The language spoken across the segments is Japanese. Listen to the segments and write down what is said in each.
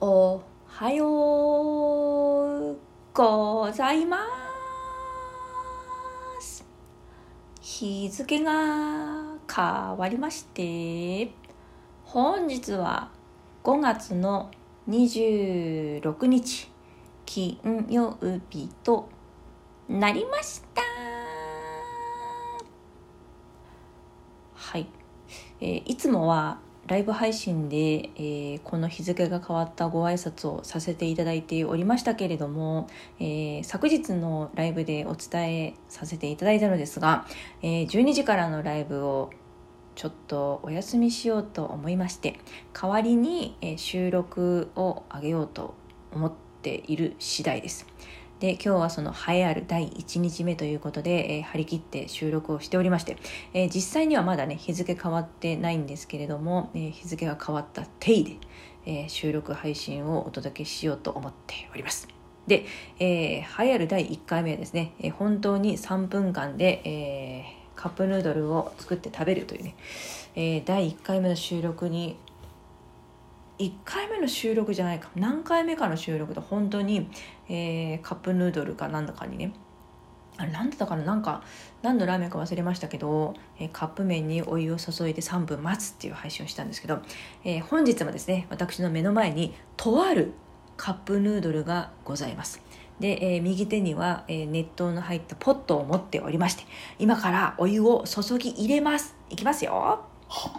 おはようございます。日付が変わりまして、本日は5月の26日、金曜日となりました。はい。えーいつもはライブ配信で、えーこの日付が変わったご挨拶をさせていただいておりましたけれども、えー昨日のライブでお伝えさせていただいたのですが、えー12時からのライブをちょっとお休みしようと思いまして代わりに、収録を上げようと思っている次第です。で今日はその栄えある第1日目ということで、えー張り切って収録をしておりまして、えー実際にはまだね日付変わってないんですけれども、えー日付が変わった定で、えー収録配信をお届けしようと思っております。で、えー、栄えある第1回目はですね、えー本当に3分間で、えーカップヌードルを作って食べるというね、えー第1回目の収録に1回目の収録じゃないか。何回目かの収録で本当に、えーカップヌードルかなんだかにね。あれ何だったかな？なんか何のラーメンか忘れましたけど、えーカップ麺にお湯を注いで3分待つっていう配信をしたんですけど、えー本日もですね私の目の前にとあるカップヌードルがございます。で、えー右手には、えー熱湯の入ったポットを持っておりまして今からお湯を注ぎ入れます。いきますよ。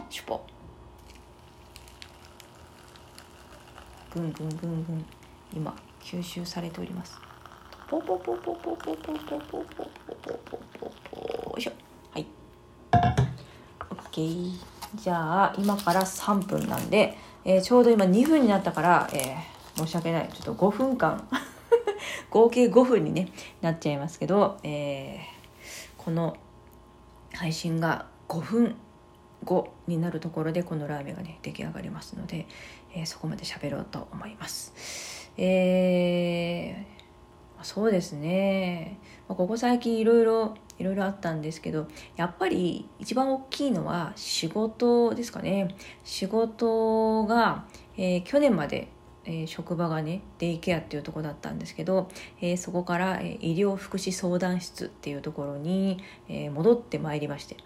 シュポぐんぐんぐんぐん今吸収されておりますポポポポポポポポポポポポポポポよいしょはい OK じゃあ今から3分なんで、えーちょうど今2分になったから、えー申し訳ないちょっと5分間合計5分に、ね、なっちゃいますけど、えーこの配信が5分後になるところでこのラーメンがね出来上がりますので、えーそこまで喋ろうと思います。えーそうですね、まあここ最近いろいろいろいろあったんですけどやっぱり一番大きいのは仕事ですかね。仕事が、えー去年まで、えー職場がねデイケアっていうところだったんですけど、えーそこから、えー医療福祉相談室っていうところに、えー戻ってまいりまして。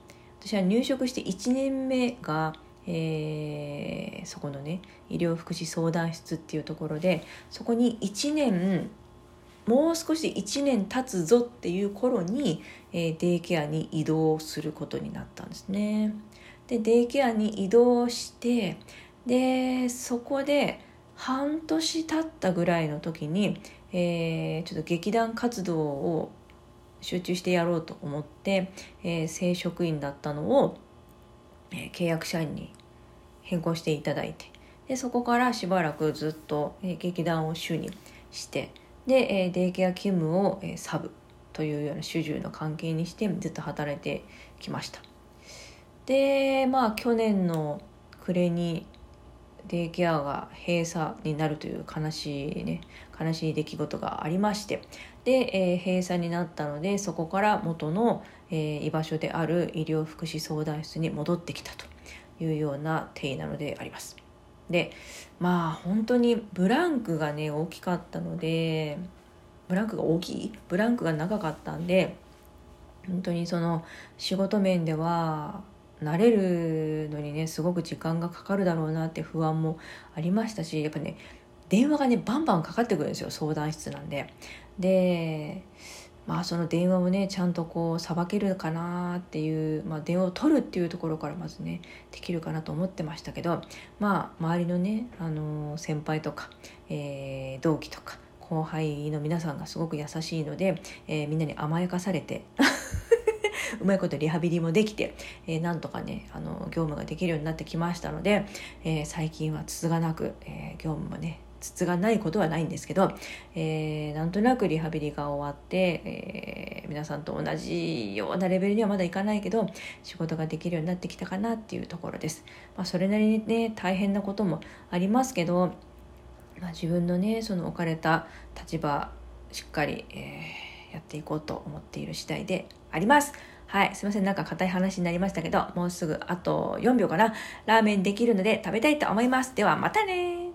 私は入職して1年目が、えーそこのね医療福祉相談室っていうところでそこに1年もう少し1年経つぞっていう頃に、えーデイケアに移動することになったんですね。でデイケアに移動してでそこで半年経ったぐらいの時に、えーちょっと劇団活動を集中してやろうと思って、えー正職員だったのを、えー契約社員に変更していただいてでそこからしばらくずっと、えー劇団を主にしてで、えーデイケア勤務を、えーサブというような主従の関係にしてずっと働いてきました。でまあ去年の暮れにデイケアが閉鎖になるという悲しいね悲しい出来事がありまして。で、えー閉鎖になったのでそこから元の、えー居場所である医療福祉相談室に戻ってきたというような定なのであります。でまあ本当にブランクがね大きかったのでブランクが大きい？ブランクが長かったんで本当にその仕事面では慣れるのにねすごく時間がかかるだろうなって不安もありましたしやっぱね電話がねバンバンかかってくるんですよ相談室なんで。でまあその電話をねちゃんとこうさばけるかなっていう、まあ、電話を取るっていうところからまずねできるかなと思ってましたけどまあ周りのね、あの先輩とか、えー同期とか後輩の皆さんがすごく優しいので、えーみんなに甘やかされて うまいことリハビリもできて、えーなんとかねあの業務ができるようになってきましたので、えー最近はつつがなく、え業務もねつつがないことはないんですけど、えーなんとなくリハビリが終わって、えー皆さんと同じようなレベルにはまだいかないけど仕事ができるようになってきたかなっていうところです。まあ、それなりにね大変なこともありますけど、まあ、自分のねその置かれた立場しっかり、えーやっていこうと思っている次第であります。はい、すいません。なんか硬い話になりましたけど、もうすぐあと4秒かな。ラーメンできるので食べたいと思います。ではまたね